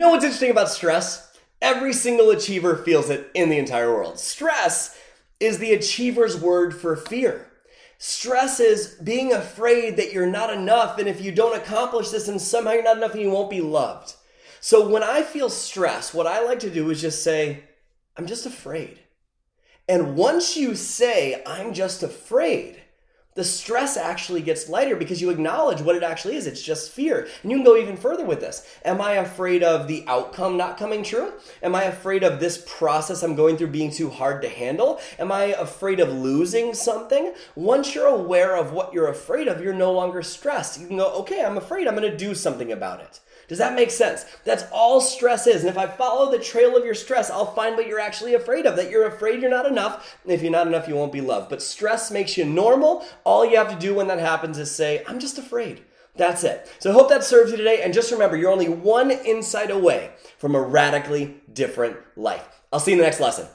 Know what's interesting about stress? Every single achiever feels it in the entire world. Stress is the achiever's word for fear. Stress is being afraid that you're not enough, and if you don't accomplish this, and somehow you're not enough and you won't be loved. So when I feel stress, what I like to do is just say, I'm just afraid. And once you say, I'm just afraid, the stress actually gets lighter because you acknowledge what it actually is. It's just fear. And you can go even further with this. Am I afraid of the outcome not coming true? Am I afraid of this process I'm going through being too hard to handle? Am I afraid of losing something? Once you're aware of what you're afraid of, you're no longer stressed. You can go, okay, I'm afraid, I'm going to do something about it. Does that make sense? That's all stress is. And if I follow the trail of your stress, I'll find what you're actually afraid of. That you're afraid you're not enough. And if you're not enough, you won't be loved. But stress makes you normal. All you have to do when that happens is say, I'm just afraid. That's it. So I hope that serves you today. And just remember, you're only one insight away from a radically different life. I'll see you in the next lesson.